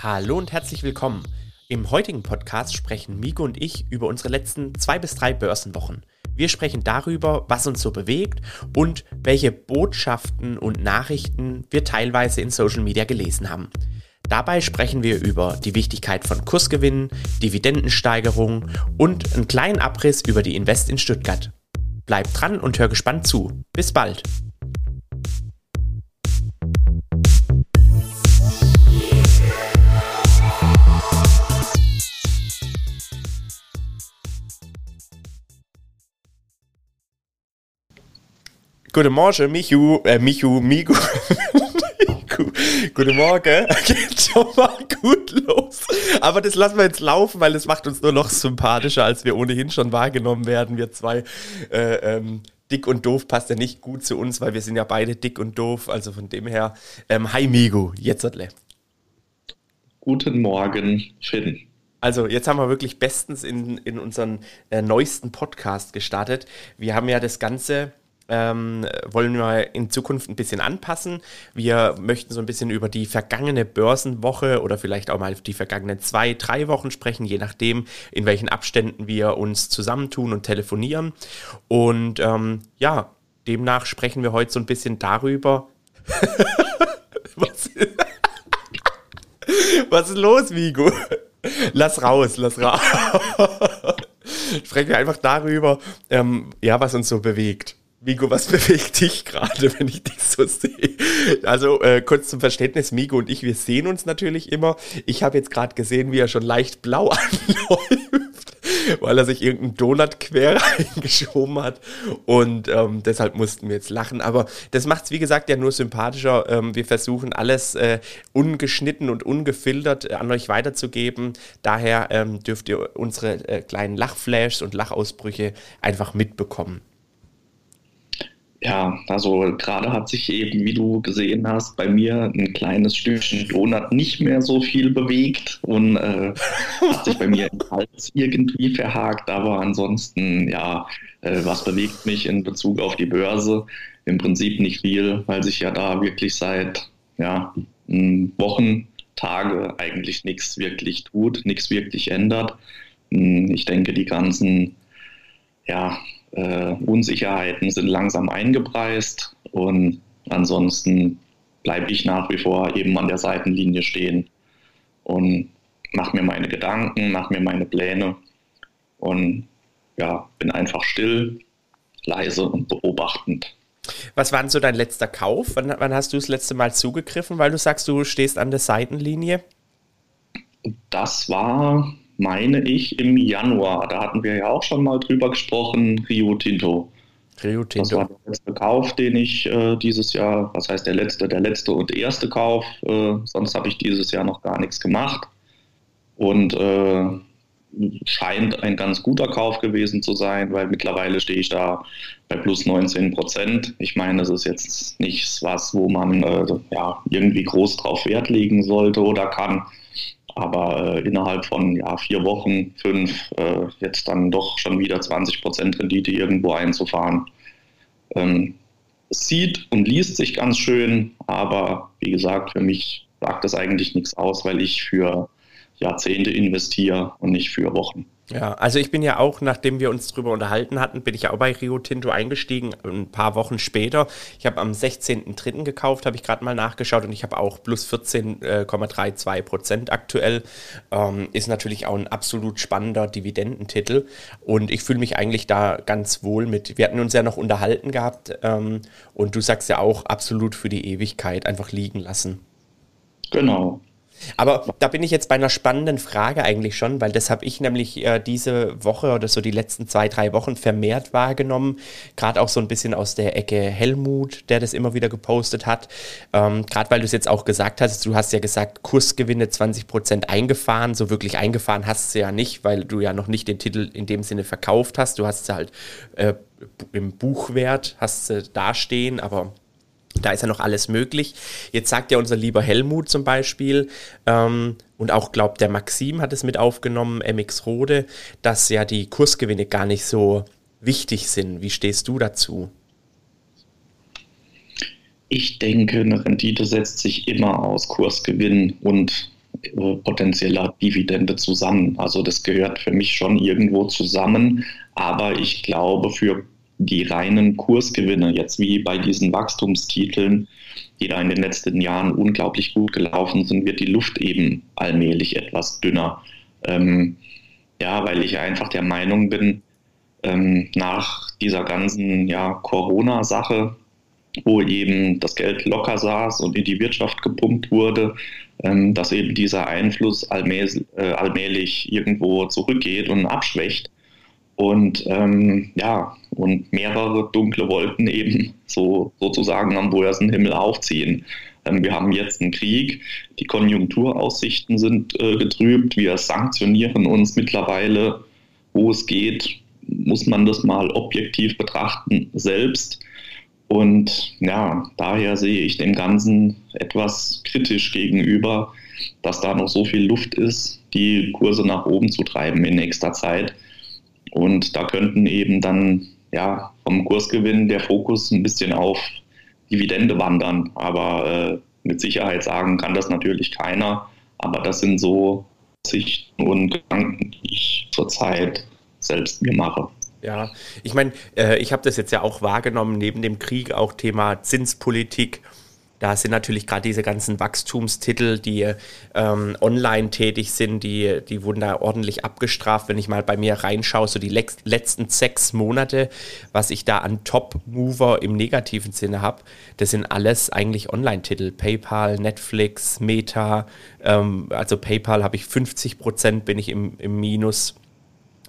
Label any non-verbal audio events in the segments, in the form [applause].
Hallo und herzlich willkommen. Im heutigen Podcast sprechen Miko und ich über unsere letzten zwei bis drei Börsenwochen. Wir sprechen darüber, was uns so bewegt und welche Botschaften und Nachrichten wir teilweise in Social Media gelesen haben. Dabei sprechen wir über die Wichtigkeit von Kursgewinnen, Dividendensteigerung und einen kleinen Abriss über die Invest in Stuttgart. Bleib dran und hör gespannt zu. Bis bald. Guten Morgen, Michu, äh, Michu, Migu. Guten Morgen. Geht schon mal gut los. Aber das lassen wir jetzt laufen, weil es macht uns nur noch sympathischer, als wir ohnehin schon wahrgenommen werden. Wir zwei, äh, ähm, dick und doof passt ja nicht gut zu uns, weil wir sind ja beide dick und doof. Also von dem her, ähm, hi Migu, jetzt Adle. Guten Morgen, Finn. Also jetzt haben wir wirklich bestens in, in unseren äh, neuesten Podcast gestartet. Wir haben ja das Ganze ähm, wollen wir in Zukunft ein bisschen anpassen. Wir möchten so ein bisschen über die vergangene Börsenwoche oder vielleicht auch mal die vergangenen zwei, drei Wochen sprechen, je nachdem, in welchen Abständen wir uns zusammentun und telefonieren. Und ähm, ja, demnach sprechen wir heute so ein bisschen darüber. [laughs] was, was ist los, Vigo? Lass raus, lass raus. [laughs] sprechen wir einfach darüber, ähm, ja, was uns so bewegt. Migo, was [laughs] bewegt dich gerade, wenn ich dich so sehe? Also äh, kurz zum Verständnis, Migo und ich, wir sehen uns natürlich immer. Ich habe jetzt gerade gesehen, wie er schon leicht blau [laughs] anläuft, weil er sich irgendeinen Donut quer [laughs] reingeschoben hat. Und ähm, deshalb mussten wir jetzt lachen. Aber das macht es, wie gesagt, ja nur sympathischer. Ähm, wir versuchen alles äh, ungeschnitten und ungefiltert an euch weiterzugeben. Daher ähm, dürft ihr unsere äh, kleinen Lachflashs und Lachausbrüche einfach mitbekommen. Ja, also gerade hat sich eben, wie du gesehen hast, bei mir ein kleines Stückchen Donut nicht mehr so viel bewegt und äh, [laughs] hat sich bei mir im Hals irgendwie verhakt. Aber ansonsten, ja, äh, was bewegt mich in Bezug auf die Börse? Im Prinzip nicht viel, weil sich ja da wirklich seit ja, Wochen, Tage eigentlich nichts wirklich tut, nichts wirklich ändert. Hm, ich denke, die ganzen ja, äh, Unsicherheiten sind langsam eingepreist und ansonsten bleibe ich nach wie vor eben an der Seitenlinie stehen und mache mir meine Gedanken, mache mir meine Pläne und ja, bin einfach still, leise und beobachtend. Was war denn so dein letzter Kauf? Wann, wann hast du das letzte Mal zugegriffen, weil du sagst, du stehst an der Seitenlinie? Das war meine ich, im Januar. Da hatten wir ja auch schon mal drüber gesprochen, Rio Tinto. Rio Tinto. Das war der letzte Kauf, den ich äh, dieses Jahr, was heißt der letzte, der letzte und erste Kauf. Äh, sonst habe ich dieses Jahr noch gar nichts gemacht. Und äh, scheint ein ganz guter Kauf gewesen zu sein, weil mittlerweile stehe ich da bei plus 19 Prozent. Ich meine, das ist jetzt nichts was, wo man äh, ja, irgendwie groß drauf Wert legen sollte oder kann. Aber äh, innerhalb von ja, vier Wochen, fünf, äh, jetzt dann doch schon wieder 20 Prozent Rendite irgendwo einzufahren. Ähm, sieht und liest sich ganz schön, aber wie gesagt, für mich sagt das eigentlich nichts aus, weil ich für Jahrzehnte investiere und nicht für Wochen. Ja, also ich bin ja auch, nachdem wir uns darüber unterhalten hatten, bin ich ja auch bei Rio Tinto eingestiegen, ein paar Wochen später. Ich habe am 16.03. gekauft, habe ich gerade mal nachgeschaut und ich habe auch plus 14,32 Prozent aktuell. Ähm, ist natürlich auch ein absolut spannender Dividendentitel und ich fühle mich eigentlich da ganz wohl mit. Wir hatten uns ja noch unterhalten gehabt ähm, und du sagst ja auch absolut für die Ewigkeit einfach liegen lassen. Genau, aber da bin ich jetzt bei einer spannenden Frage eigentlich schon, weil das habe ich nämlich äh, diese Woche oder so die letzten zwei, drei Wochen vermehrt wahrgenommen. Gerade auch so ein bisschen aus der Ecke Helmut, der das immer wieder gepostet hat. Ähm, Gerade weil du es jetzt auch gesagt hast, du hast ja gesagt, Kursgewinne 20% eingefahren. So wirklich eingefahren hast du ja nicht, weil du ja noch nicht den Titel in dem Sinne verkauft hast. Du hast es halt äh, im Buchwert, hast du dastehen, aber da ist ja noch alles möglich. Jetzt sagt ja unser lieber Helmut zum Beispiel, ähm, und auch glaubt der Maxim hat es mit aufgenommen, MX Rode, dass ja die Kursgewinne gar nicht so wichtig sind. Wie stehst du dazu? Ich denke, eine Rendite setzt sich immer aus Kursgewinn und äh, potenzieller Dividende zusammen. Also das gehört für mich schon irgendwo zusammen, aber ich glaube, für die reinen Kursgewinne, jetzt wie bei diesen Wachstumstiteln, die da in den letzten Jahren unglaublich gut gelaufen sind, wird die Luft eben allmählich etwas dünner. Ähm, ja, weil ich einfach der Meinung bin, ähm, nach dieser ganzen ja, Corona-Sache, wo eben das Geld locker saß und in die Wirtschaft gepumpt wurde, ähm, dass eben dieser Einfluss allmählich, äh, allmählich irgendwo zurückgeht und abschwächt. Und ähm, ja, und mehrere dunkle Wolken eben so sozusagen am Börsenhimmel aufziehen. Ähm, wir haben jetzt einen Krieg, die Konjunkturaussichten sind äh, getrübt, wir sanktionieren uns mittlerweile, wo es geht, muss man das mal objektiv betrachten selbst. Und ja, daher sehe ich dem Ganzen etwas kritisch gegenüber, dass da noch so viel Luft ist, die Kurse nach oben zu treiben in nächster Zeit. Und da könnten eben dann ja vom Kursgewinn der Fokus ein bisschen auf Dividende wandern. Aber äh, mit Sicherheit sagen kann das natürlich keiner. Aber das sind so Sichten und Gedanken, die ich zurzeit selbst mir mache. Ja, ich meine, äh, ich habe das jetzt ja auch wahrgenommen, neben dem Krieg auch Thema Zinspolitik. Da sind natürlich gerade diese ganzen Wachstumstitel, die ähm, online tätig sind, die, die wurden da ordentlich abgestraft. Wenn ich mal bei mir reinschaue, so die letzten sechs Monate, was ich da an Top-Mover im negativen Sinne habe, das sind alles eigentlich Online-Titel. PayPal, Netflix, Meta. Ähm, also PayPal habe ich 50 Prozent, bin ich im, im Minus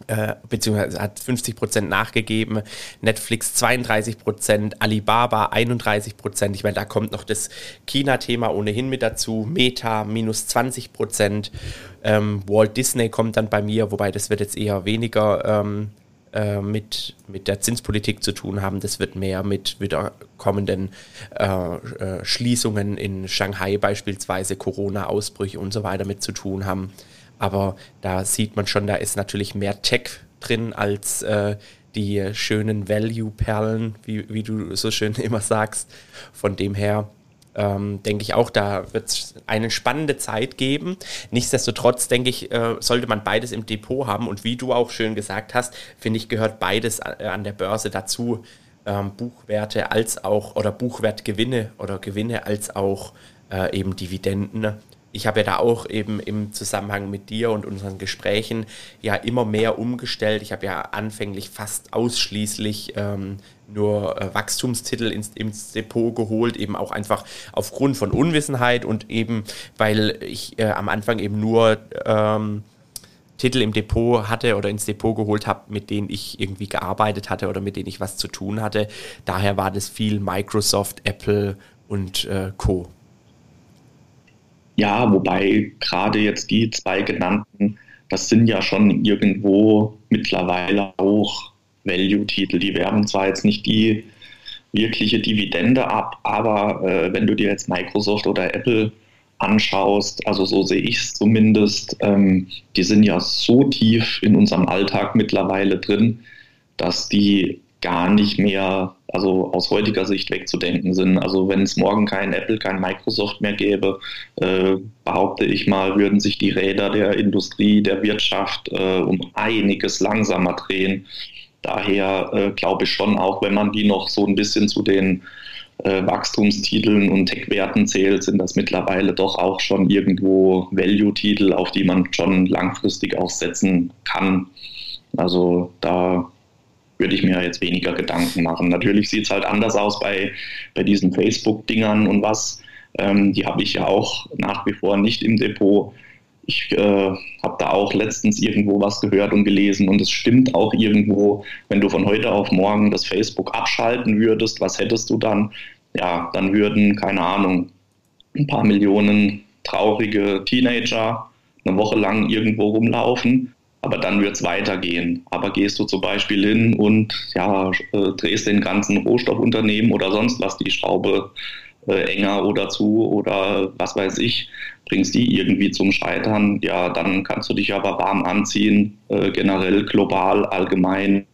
äh, beziehungsweise hat 50 Prozent nachgegeben, Netflix 32 Prozent, Alibaba 31 Prozent. Ich meine, da kommt noch das China-Thema ohnehin mit dazu, Meta minus 20 Prozent, ähm, Walt Disney kommt dann bei mir, wobei das wird jetzt eher weniger ähm, äh, mit, mit der Zinspolitik zu tun haben. Das wird mehr mit wieder kommenden äh, äh, Schließungen in Shanghai beispielsweise, Corona-Ausbrüche und so weiter mit zu tun haben. Aber da sieht man schon, da ist natürlich mehr Tech drin als äh, die schönen Value-Perlen, wie, wie du so schön [laughs] immer sagst. Von dem her ähm, denke ich auch, da wird es eine spannende Zeit geben. Nichtsdestotrotz, denke ich, äh, sollte man beides im Depot haben. Und wie du auch schön gesagt hast, finde ich, gehört beides äh, an der Börse dazu. Ähm, Buchwerte als auch, oder Buchwertgewinne oder Gewinne als auch äh, eben Dividenden ich habe ja da auch eben im Zusammenhang mit dir und unseren Gesprächen ja immer mehr umgestellt. Ich habe ja anfänglich fast ausschließlich ähm, nur äh, Wachstumstitel ins, ins, Depot geholt, eben auch einfach aufgrund von Unwissenheit und eben, weil ich äh, am Anfang eben nur ähm, Titel im Depot hatte oder ins Depot geholt habe, mit denen ich irgendwie gearbeitet hatte oder mit denen ich was zu tun hatte. Daher war das viel Microsoft, Apple und äh, Co. Ja, wobei gerade jetzt die zwei genannten, das sind ja schon irgendwo mittlerweile auch Value-Titel. Die werben zwar jetzt nicht die wirkliche Dividende ab, aber äh, wenn du dir jetzt Microsoft oder Apple anschaust, also so sehe ich es zumindest, ähm, die sind ja so tief in unserem Alltag mittlerweile drin, dass die gar nicht mehr, also aus heutiger Sicht wegzudenken sind. Also wenn es morgen kein Apple, kein Microsoft mehr gäbe, äh, behaupte ich mal, würden sich die Räder der Industrie, der Wirtschaft äh, um einiges langsamer drehen. Daher äh, glaube ich schon, auch wenn man die noch so ein bisschen zu den äh, Wachstumstiteln und Tech-Werten zählt, sind das mittlerweile doch auch schon irgendwo Value-Titel, auf die man schon langfristig auch setzen kann. Also da würde ich mir jetzt weniger Gedanken machen. Natürlich sieht es halt anders aus bei, bei diesen Facebook-Dingern und was. Ähm, die habe ich ja auch nach wie vor nicht im Depot. Ich äh, habe da auch letztens irgendwo was gehört und gelesen und es stimmt auch irgendwo, wenn du von heute auf morgen das Facebook abschalten würdest, was hättest du dann? Ja, dann würden, keine Ahnung, ein paar Millionen traurige Teenager eine Woche lang irgendwo rumlaufen aber dann wird es weitergehen. Aber gehst du zum Beispiel hin und ja, äh, drehst den ganzen Rohstoffunternehmen oder sonst was die Schraube äh, enger oder zu oder was weiß ich, bringst die irgendwie zum Scheitern, ja, dann kannst du dich aber warm anziehen, äh, generell, global, allgemein.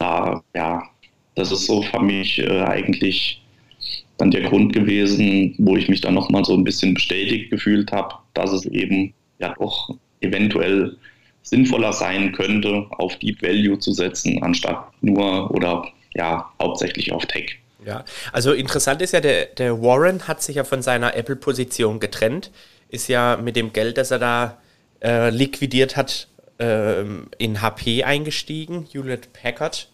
ja, das ist so für mich äh, eigentlich dann der Grund gewesen, wo ich mich dann nochmal so ein bisschen bestätigt gefühlt habe, dass es eben ja doch eventuell sinnvoller sein könnte, auf Deep Value zu setzen, anstatt nur oder ja, hauptsächlich auf Tech. Ja, also interessant ist ja, der, der Warren hat sich ja von seiner Apple-Position getrennt, ist ja mit dem Geld, das er da äh, liquidiert hat, äh, in HP eingestiegen, Hewlett Packard.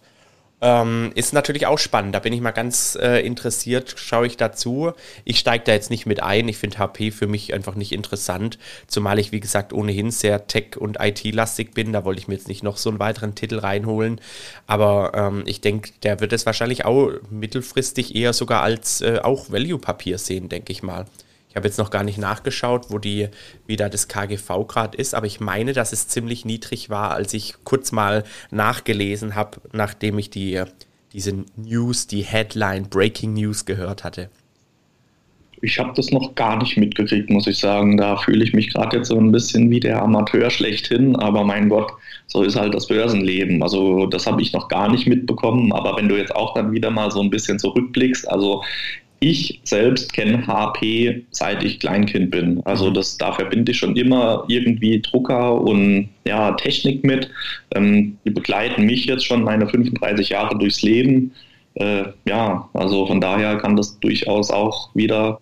Ähm, ist natürlich auch spannend. Da bin ich mal ganz äh, interessiert, schaue ich dazu. Ich steige da jetzt nicht mit ein. Ich finde HP für mich einfach nicht interessant, zumal ich, wie gesagt, ohnehin sehr tech- und IT-lastig bin. Da wollte ich mir jetzt nicht noch so einen weiteren Titel reinholen. Aber ähm, ich denke, der wird es wahrscheinlich auch mittelfristig eher sogar als äh, auch Value-Papier sehen, denke ich mal. Ich habe jetzt noch gar nicht nachgeschaut, wo die, wie da das KGV gerade ist, aber ich meine, dass es ziemlich niedrig war, als ich kurz mal nachgelesen habe, nachdem ich die, diese News, die Headline Breaking News gehört hatte. Ich habe das noch gar nicht mitgekriegt, muss ich sagen. Da fühle ich mich gerade jetzt so ein bisschen wie der Amateur schlechthin, aber mein Gott, so ist halt das Börsenleben. Also das habe ich noch gar nicht mitbekommen, aber wenn du jetzt auch dann wieder mal so ein bisschen zurückblickst, also ich selbst kenne HP seit ich Kleinkind bin. Also mhm. das, da verbinde ich schon immer irgendwie Drucker und ja, Technik mit. Ähm, die begleiten mich jetzt schon meine 35 Jahre durchs Leben. Äh, ja, also von daher kann das durchaus auch wieder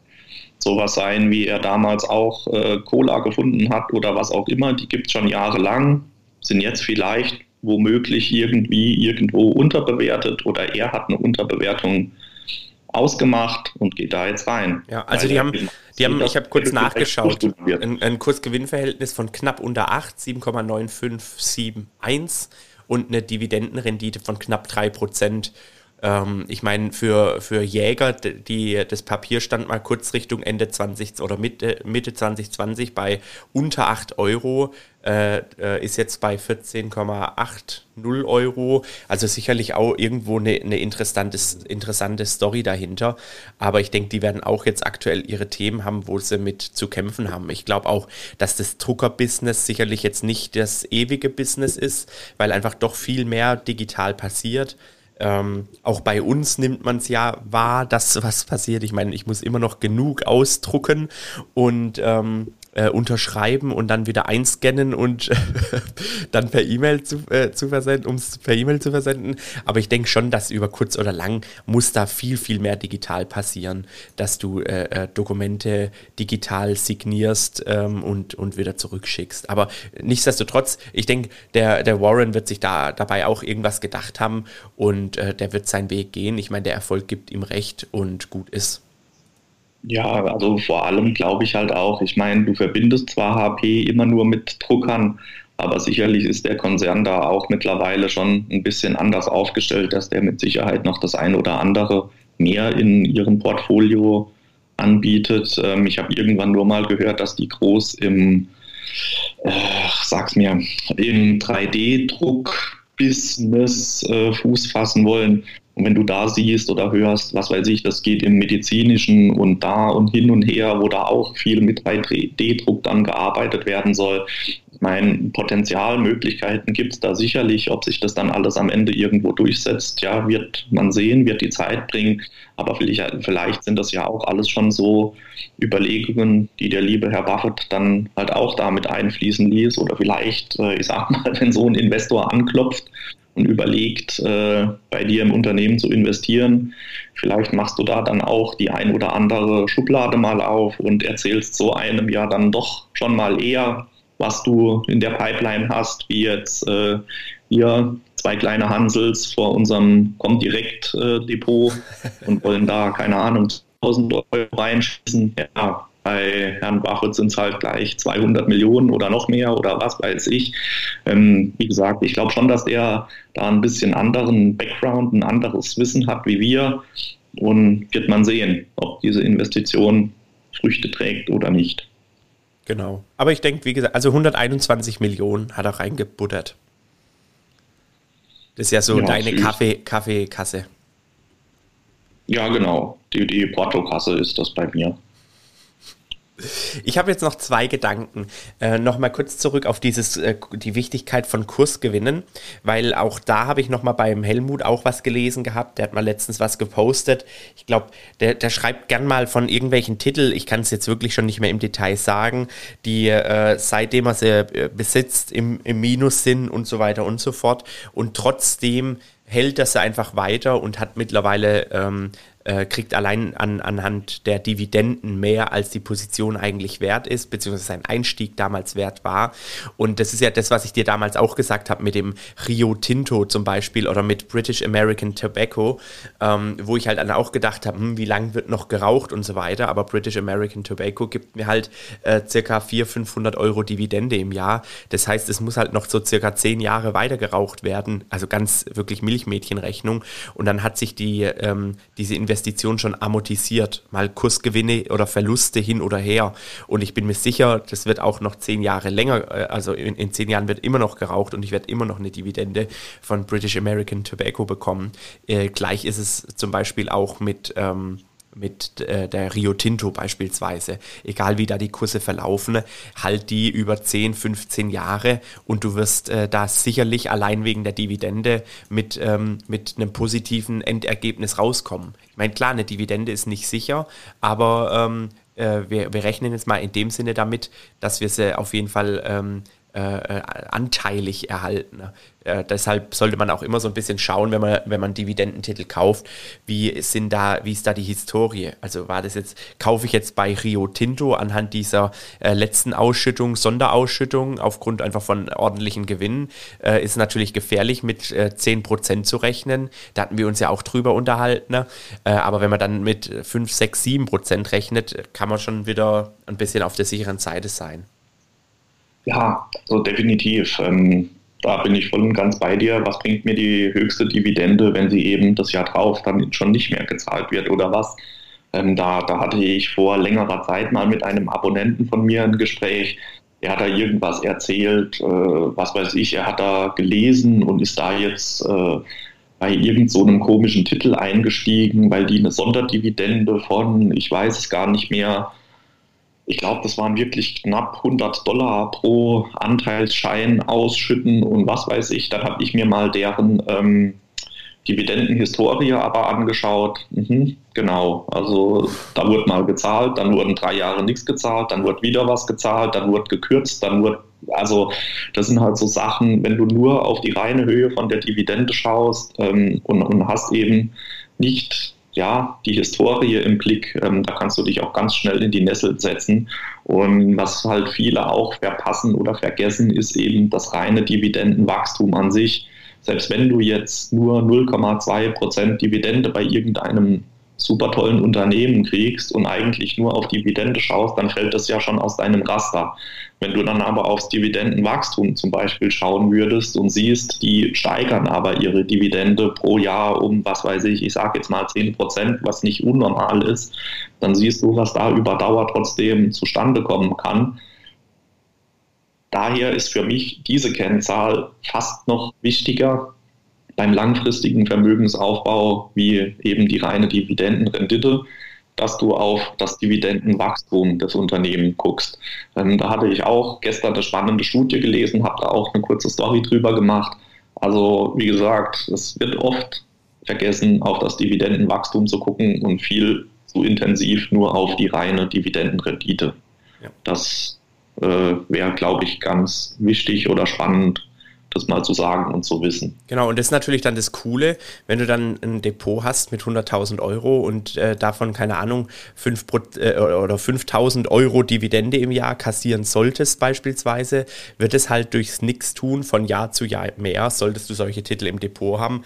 sowas sein, wie er damals auch äh, Cola gefunden hat oder was auch immer. Die gibt es schon jahrelang, sind jetzt vielleicht womöglich irgendwie irgendwo unterbewertet oder er hat eine Unterbewertung ausgemacht und geht da jetzt rein. Ja, also die haben, die haben, ich habe kurz nachgeschaut, ein, ein Kursgewinnverhältnis von knapp unter 8, 7,9571 und eine Dividendenrendite von knapp 3 Prozent. Ähm, ich meine, für, für Jäger, die, das Papier stand mal kurz Richtung Ende 20 oder Mitte, Mitte 2020 bei unter 8 Euro, äh, äh, ist jetzt bei 14,80 Euro. Also sicherlich auch irgendwo eine, eine interessante, interessante Story dahinter. Aber ich denke, die werden auch jetzt aktuell ihre Themen haben, wo sie mit zu kämpfen haben. Ich glaube auch, dass das Druckerbusiness sicherlich jetzt nicht das ewige Business ist, weil einfach doch viel mehr digital passiert. Ähm, auch bei uns nimmt man es ja wahr, dass was passiert. Ich meine, ich muss immer noch genug ausdrucken und ähm, äh, unterschreiben und dann wieder einscannen und [laughs] dann per E-Mail zu, äh, zu versenden, um es per E-Mail zu versenden. Aber ich denke schon, dass über kurz oder lang muss da viel, viel mehr digital passieren, dass du äh, äh, Dokumente digital signierst ähm, und, und wieder zurückschickst. Aber nichtsdestotrotz, ich denke, der, der Warren wird sich da dabei auch irgendwas gedacht haben und äh, der wird seinen Weg gehen. Ich meine, der Erfolg gibt ihm recht und gut ist. Ja, also vor allem glaube ich halt auch, ich meine, du verbindest zwar HP immer nur mit Druckern, aber sicherlich ist der Konzern da auch mittlerweile schon ein bisschen anders aufgestellt, dass der mit Sicherheit noch das ein oder andere mehr in ihrem Portfolio anbietet. Ähm, ich habe irgendwann nur mal gehört, dass die groß im, äh, sag's mir, im 3D-Druck-Business äh, Fuß fassen wollen. Und wenn du da siehst oder hörst, was weiß ich, das geht im medizinischen und da und hin und her, wo da auch viel mit 3D-Druck dann gearbeitet werden soll. Ich meine, Potenzialmöglichkeiten gibt es da sicherlich. Ob sich das dann alles am Ende irgendwo durchsetzt, ja, wird man sehen, wird die Zeit bringen. Aber vielleicht, vielleicht sind das ja auch alles schon so Überlegungen, die der liebe Herr Buffett dann halt auch damit einfließen ließ. Oder vielleicht, äh, ich sag mal, [laughs] wenn so ein Investor anklopft und überlegt, äh, bei dir im Unternehmen zu investieren. Vielleicht machst du da dann auch die ein oder andere Schublade mal auf und erzählst so einem ja dann doch schon mal eher, was du in der Pipeline hast, wie jetzt äh, hier zwei kleine Hansels vor unserem Comdirect-Depot äh, [laughs] und wollen da, keine Ahnung, 1000 Euro reinschießen. Ja, bei Herrn Bachut sind es halt gleich 200 Millionen oder noch mehr oder was weiß ich. Ähm, wie gesagt, ich glaube schon, dass er da ein bisschen anderen Background, ein anderes Wissen hat wie wir. Und wird man sehen, ob diese Investition Früchte trägt oder nicht. Genau. Aber ich denke, wie gesagt, also 121 Millionen hat er reingebuttert. Das ist ja so ja, deine Kaffee, Kaffeekasse. Ja, genau. Die, die Portokasse ist das bei mir. Ich habe jetzt noch zwei Gedanken. Äh, Nochmal kurz zurück auf dieses, äh, die Wichtigkeit von Kursgewinnen, weil auch da habe ich nochmal beim Helmut auch was gelesen gehabt. Der hat mal letztens was gepostet. Ich glaube, der, der schreibt gern mal von irgendwelchen Titeln, ich kann es jetzt wirklich schon nicht mehr im Detail sagen, die äh, seitdem er sie äh, besitzt im, im Minus sind und so weiter und so fort. Und trotzdem hält das einfach weiter und hat mittlerweile ähm, äh, kriegt allein an, anhand der Dividenden mehr, als die Position eigentlich wert ist, beziehungsweise sein Einstieg damals wert war. Und das ist ja das, was ich dir damals auch gesagt habe mit dem Rio Tinto zum Beispiel oder mit British American Tobacco, ähm, wo ich halt dann auch gedacht habe, hm, wie lange wird noch geraucht und so weiter. Aber British American Tobacco gibt mir halt äh, circa 400, 500 Euro Dividende im Jahr. Das heißt, es muss halt noch so circa 10 Jahre weiter geraucht werden. Also ganz wirklich Milchmädchenrechnung. Und dann hat sich die, ähm, diese Investition Investition schon amortisiert. Mal Kursgewinne oder Verluste hin oder her. Und ich bin mir sicher, das wird auch noch zehn Jahre länger, äh, also in, in zehn Jahren wird immer noch geraucht und ich werde immer noch eine Dividende von British American Tobacco bekommen. Äh, gleich ist es zum Beispiel auch mit. Ähm, mit äh, der Rio Tinto beispielsweise, egal wie da die Kurse verlaufen, halt die über 10, 15 Jahre und du wirst äh, da sicherlich allein wegen der Dividende mit, ähm, mit einem positiven Endergebnis rauskommen. Ich meine, klar, eine Dividende ist nicht sicher, aber ähm, äh, wir, wir rechnen jetzt mal in dem Sinne damit, dass wir sie auf jeden Fall ähm, äh, äh, anteilig erhalten. Ne? Äh, deshalb sollte man auch immer so ein bisschen schauen, wenn man, wenn man Dividendentitel kauft, wie sind da, wie ist da die Historie? Also war das jetzt, kaufe ich jetzt bei Rio Tinto anhand dieser äh, letzten Ausschüttung, Sonderausschüttung, aufgrund einfach von ordentlichen Gewinnen, äh, ist natürlich gefährlich mit äh, 10% zu rechnen. Da hatten wir uns ja auch drüber unterhalten. Ne? Äh, aber wenn man dann mit 5, 6, 7% rechnet, kann man schon wieder ein bisschen auf der sicheren Seite sein. Ja, so definitiv. Ähm, da bin ich voll und ganz bei dir. Was bringt mir die höchste Dividende, wenn sie eben das Jahr drauf dann schon nicht mehr gezahlt wird oder was? Ähm, da, da hatte ich vor längerer Zeit mal mit einem Abonnenten von mir ein Gespräch. Er hat da irgendwas erzählt, äh, was weiß ich, er hat da gelesen und ist da jetzt äh, bei irgendeinem so komischen Titel eingestiegen, weil die eine Sonderdividende von, ich weiß es gar nicht mehr, ich glaube, das waren wirklich knapp 100 Dollar pro Anteilsschein ausschütten und was weiß ich. Dann habe ich mir mal deren ähm, Dividendenhistorie aber angeschaut. Mhm, genau, also da wurde mal gezahlt, dann wurden drei Jahre nichts gezahlt, dann wurde wieder was gezahlt, dann wurde gekürzt, dann wurde, also das sind halt so Sachen, wenn du nur auf die reine Höhe von der Dividende schaust ähm, und, und hast eben nicht ja, die Historie im Blick. Ähm, da kannst du dich auch ganz schnell in die Nessel setzen. Und was halt viele auch verpassen oder vergessen, ist eben das reine Dividendenwachstum an sich. Selbst wenn du jetzt nur 0,2 Prozent Dividende bei irgendeinem super tollen Unternehmen kriegst und eigentlich nur auf Dividende schaust, dann fällt das ja schon aus deinem Raster. Wenn du dann aber aufs Dividendenwachstum zum Beispiel schauen würdest und siehst, die steigern aber ihre Dividende pro Jahr um, was weiß ich, ich sage jetzt mal 10 Prozent, was nicht unnormal ist, dann siehst du, was da über Dauer trotzdem zustande kommen kann. Daher ist für mich diese Kennzahl fast noch wichtiger beim langfristigen Vermögensaufbau wie eben die reine Dividendenrendite, dass du auf das Dividendenwachstum des Unternehmens guckst. Ähm, da hatte ich auch gestern eine spannende Studie gelesen, habe da auch eine kurze Story drüber gemacht. Also wie gesagt, es wird oft vergessen, auf das Dividendenwachstum zu gucken und viel zu intensiv nur auf die reine Dividendenrendite. Ja. Das äh, wäre, glaube ich, ganz wichtig oder spannend das mal zu sagen und zu wissen. Genau, und das ist natürlich dann das Coole, wenn du dann ein Depot hast mit 100.000 Euro und äh, davon, keine Ahnung, 5 äh, oder 5.000 Euro Dividende im Jahr kassieren solltest beispielsweise, wird es halt durchs Nix-Tun von Jahr zu Jahr mehr, solltest du solche Titel im Depot haben,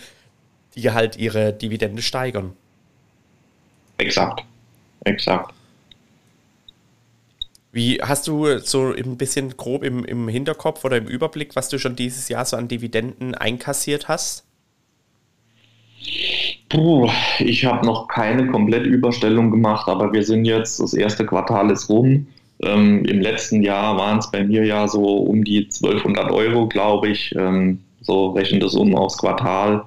die halt ihre Dividende steigern. Exakt, exakt. Wie hast du so ein bisschen grob im, im Hinterkopf oder im Überblick, was du schon dieses Jahr so an Dividenden einkassiert hast? Puh, ich habe noch keine Komplettüberstellung gemacht, aber wir sind jetzt, das erste Quartal ist rum. Ähm, Im letzten Jahr waren es bei mir ja so um die 1200 Euro, glaube ich. Ähm, so rechnet es um aufs Quartal.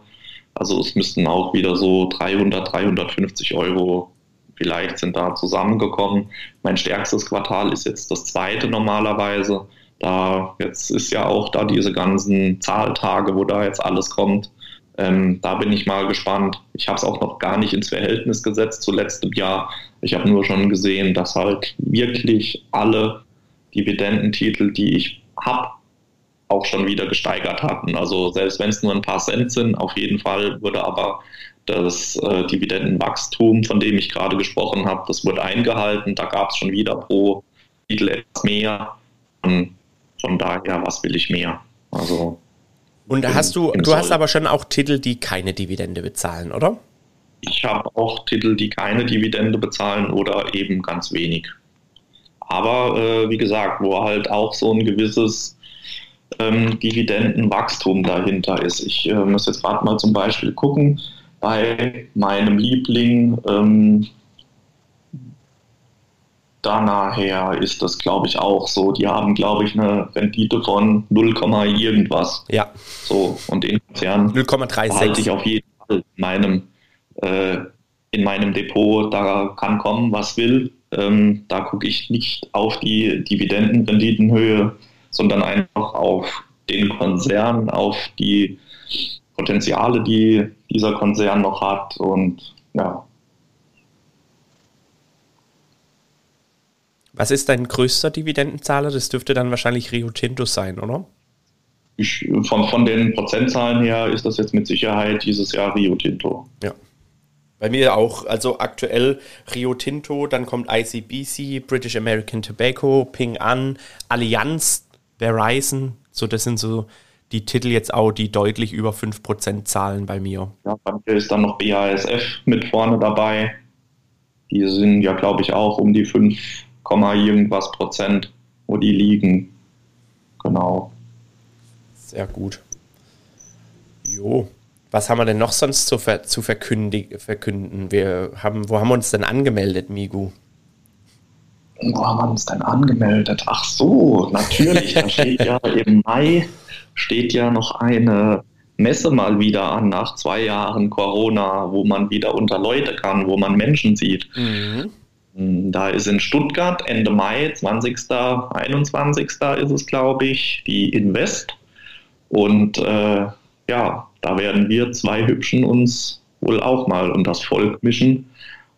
Also es müssten auch wieder so 300, 350 Euro vielleicht sind da zusammengekommen. Mein stärkstes Quartal ist jetzt das zweite normalerweise. Da jetzt ist ja auch da diese ganzen Zahltage, wo da jetzt alles kommt. Ähm, da bin ich mal gespannt. Ich habe es auch noch gar nicht ins Verhältnis gesetzt zu letztem Jahr. Ich habe nur schon gesehen, dass halt wirklich alle Dividendentitel, die ich habe, auch schon wieder gesteigert hatten. Also selbst wenn es nur ein paar Cent sind, auf jeden Fall wurde aber das äh, Dividendenwachstum, von dem ich gerade gesprochen habe, das wurde eingehalten. Da gab es schon wieder pro Titel etwas mehr. Und von daher, was will ich mehr? Also und hast du, du hast aber schon auch Titel, die keine Dividende bezahlen, oder? Ich habe auch Titel, die keine Dividende bezahlen oder eben ganz wenig. Aber äh, wie gesagt, wo halt auch so ein gewisses ähm, Dividendenwachstum dahinter ist. Ich äh, muss jetzt gerade mal zum Beispiel gucken bei meinem Liebling. Ähm, da nachher ist das, glaube ich, auch so. Die haben, glaube ich, eine Rendite von 0, irgendwas. Ja. So, und den Konzern halte ich auf jeden Fall in meinem, äh, in meinem Depot. Da kann kommen, was will. Ähm, da gucke ich nicht auf die Dividendenrenditenhöhe, sondern einfach auf den Konzern, auf die Potenziale, die dieser Konzern noch hat. Und ja, Was ist dein größter Dividendenzahler? Das dürfte dann wahrscheinlich Rio Tinto sein, oder? Ich, von, von den Prozentzahlen her ist das jetzt mit Sicherheit dieses Jahr Rio Tinto. Ja. Bei mir auch, also aktuell Rio Tinto, dann kommt ICBC, British American Tobacco, Ping An, Allianz, Verizon, so das sind so die Titel jetzt auch, die deutlich über 5% zahlen bei mir. Ja, bei mir ist dann noch BASF mit vorne dabei. Die sind ja, glaube ich, auch um die 5 irgendwas Prozent, wo die liegen. Genau. Sehr gut. Jo. Was haben wir denn noch sonst zu, ver zu verkünden? Wir haben, wo haben wir uns denn angemeldet, Migu? Wo haben wir uns denn angemeldet? Ach so, natürlich. da steht [laughs] ja im Mai steht ja noch eine Messe mal wieder an nach zwei Jahren Corona, wo man wieder unter Leute kann, wo man Menschen sieht. Mhm. Da ist in Stuttgart Ende Mai, 20., 21. ist es, glaube ich, die Invest. Und äh, ja, da werden wir zwei Hübschen uns wohl auch mal um das Volk mischen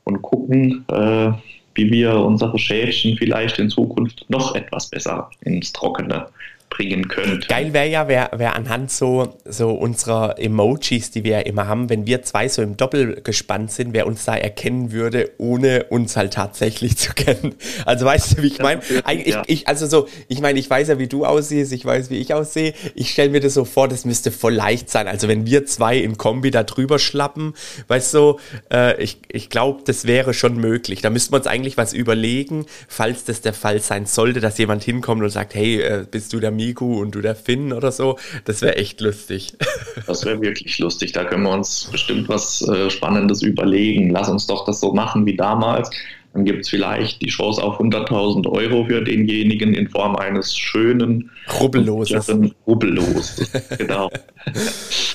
und gucken, äh, wie wir unsere Schäfchen vielleicht in Zukunft noch etwas besser ins Trockene bringen könnte. Geil wäre ja, wer, wer anhand so, so unserer Emojis, die wir ja immer haben, wenn wir zwei so im Doppel gespannt sind, wer uns da erkennen würde, ohne uns halt tatsächlich [laughs] zu kennen. Also weißt du, wie ich meine? Ich, ich, also so, ich meine, ich weiß ja, wie du aussiehst, ich weiß, wie ich aussehe. Ich stelle mir das so vor, das müsste voll leicht sein. Also wenn wir zwei im Kombi da drüber schlappen, weißt du, äh, ich, ich glaube, das wäre schon möglich. Da müssten wir uns eigentlich was überlegen, falls das der Fall sein sollte, dass jemand hinkommt und sagt, hey, äh, bist du der Miku und du der Finn oder so. Das wäre echt lustig. [laughs] Das wäre wirklich lustig. Da können wir uns bestimmt was äh, Spannendes überlegen. Lass uns doch das so machen wie damals. Dann gibt es vielleicht die Chance auf 100.000 Euro für denjenigen in Form eines schönen, rubbelloses. Rubbellos. genau. [laughs]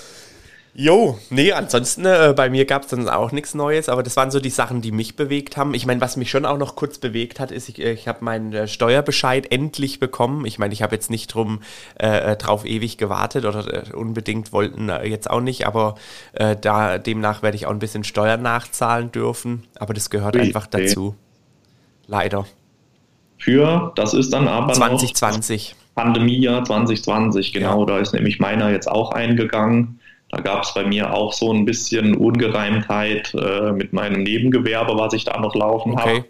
Jo, nee, ansonsten äh, bei mir gab es dann auch nichts Neues, aber das waren so die Sachen, die mich bewegt haben. Ich meine, was mich schon auch noch kurz bewegt hat, ist, ich, äh, ich habe meinen äh, Steuerbescheid endlich bekommen. Ich meine, ich habe jetzt nicht drum äh, äh drauf ewig gewartet oder äh, unbedingt wollten jetzt auch nicht, aber da demnach werde ich auch ein bisschen Steuern nachzahlen dürfen. Aber das gehört okay. einfach dazu. Leider. Für, das ist dann aber 2020. Pandemiejahr 2020, genau, ja. da ist nämlich meiner jetzt auch eingegangen. Da gab es bei mir auch so ein bisschen Ungereimtheit äh, mit meinem Nebengewerbe, was ich da noch laufen okay.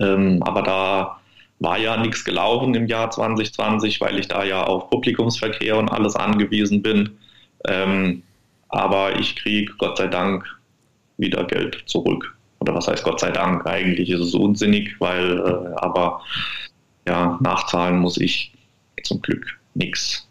habe. Ähm, aber da war ja nichts gelaufen im Jahr 2020, weil ich da ja auf Publikumsverkehr und alles angewiesen bin. Ähm, aber ich kriege Gott sei Dank wieder Geld zurück. Oder was heißt Gott sei Dank? Eigentlich ist es unsinnig, weil äh, aber ja, nachzahlen muss ich zum Glück nichts.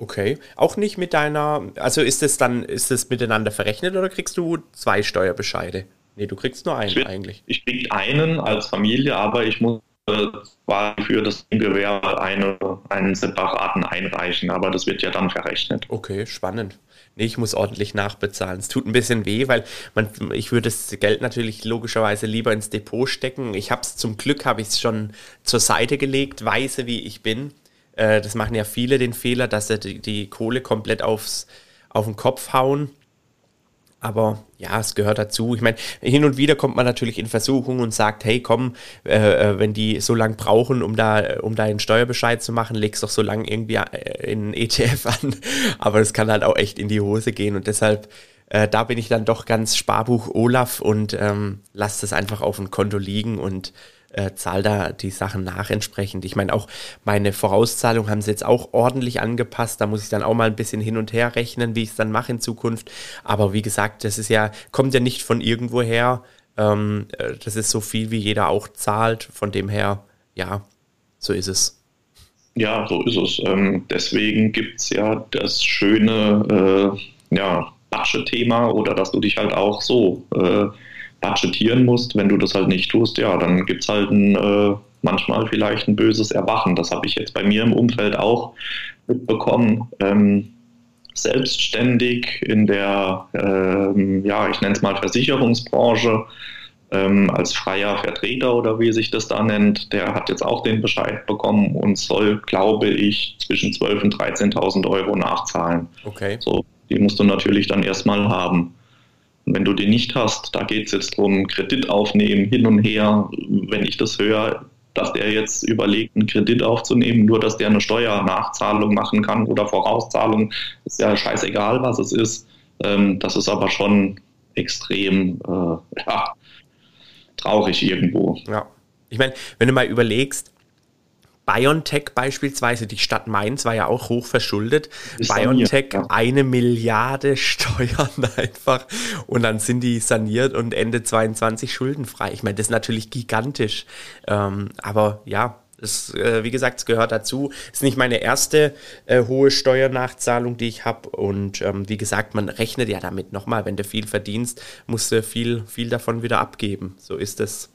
Okay. Auch nicht mit deiner, also ist es dann, ist es miteinander verrechnet oder kriegst du zwei Steuerbescheide? Nee, du kriegst nur einen ich eigentlich. Ich krieg einen als Familie, aber ich muss äh, für das Gewerbe eine, einen separaten einreichen, aber das wird ja dann verrechnet. Okay, spannend. Nee, ich muss ordentlich nachbezahlen. Es tut ein bisschen weh, weil man, ich würde das Geld natürlich logischerweise lieber ins Depot stecken. Ich habe es zum Glück, habe ich es schon zur Seite gelegt, weise wie ich bin. Äh, das machen ja viele den Fehler, dass sie die, die Kohle komplett aufs, auf den Kopf hauen aber ja, es gehört dazu. Ich meine, hin und wieder kommt man natürlich in Versuchung und sagt, hey, komm, äh, äh wenn die so lange brauchen, um da, um da einen Steuerbescheid zu machen, legst doch so lange irgendwie äh, in ETF [laughs] an. Aber das kann halt auch echt in die Hose gehen und deshalb äh, da bin ich dann doch ganz Sparbuch Olaf und ähm, lasse das einfach auf dem Konto liegen und äh, zahle da die Sachen nach entsprechend. Ich meine, auch meine Vorauszahlung haben sie jetzt auch ordentlich angepasst. Da muss ich dann auch mal ein bisschen hin und her rechnen, wie ich es dann mache in Zukunft. Aber wie gesagt, das ist ja, kommt ja nicht von irgendwo her. Ähm, äh, das ist so viel, wie jeder auch zahlt. Von dem her, ja, so ist es. Ja, so ist es. Ähm, deswegen gibt es ja das schöne äh, ja, Budget-Thema oder dass du dich halt auch so äh, budgetieren musst. Wenn du das halt nicht tust, ja, dann gibt es halt ein, äh, manchmal vielleicht ein böses Erwachen. Das habe ich jetzt bei mir im Umfeld auch mitbekommen. Ähm, selbstständig in der, ähm, ja, ich nenne es mal Versicherungsbranche, ähm, als freier Vertreter oder wie sich das da nennt, der hat jetzt auch den Bescheid bekommen und soll, glaube ich, zwischen 12.000 und 13.000 Euro nachzahlen. Okay. So, die musst du natürlich dann erstmal haben. Wenn du die nicht hast, da geht es jetzt darum, Kredit aufnehmen, hin und her. Wenn ich das höre, dass der jetzt überlegt, einen Kredit aufzunehmen, nur dass der eine Steuernachzahlung machen kann oder Vorauszahlung, ist ja scheißegal, was es ist. Ähm, das ist aber schon extrem äh, ja, traurig irgendwo. Ja. Ich meine, wenn du mal überlegst, BioNTech beispielsweise, die Stadt Mainz war ja auch hoch verschuldet. BioNTech ja. eine Milliarde [laughs] Steuern einfach und dann sind die saniert und Ende 22 schuldenfrei. Ich meine, das ist natürlich gigantisch. Ähm, aber ja, es, äh, wie gesagt, es gehört dazu. Es ist nicht meine erste äh, hohe Steuernachzahlung, die ich habe. Und ähm, wie gesagt, man rechnet ja damit nochmal, wenn du viel verdienst, musst du viel, viel davon wieder abgeben. So ist es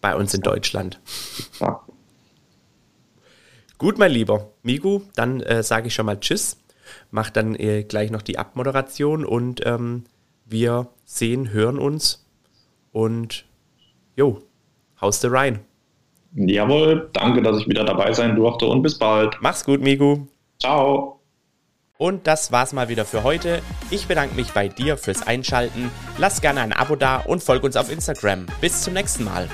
bei uns in Deutschland. Ja. Gut, mein Lieber Migu, dann äh, sage ich schon mal Tschüss. Mach dann äh, gleich noch die Abmoderation und ähm, wir sehen, hören uns und jo, haust du rein. Jawohl, danke, dass ich wieder dabei sein durfte und bis bald. Mach's gut, Migu. Ciao. Und das war's mal wieder für heute. Ich bedanke mich bei dir fürs Einschalten. Lass gerne ein Abo da und folg uns auf Instagram. Bis zum nächsten Mal.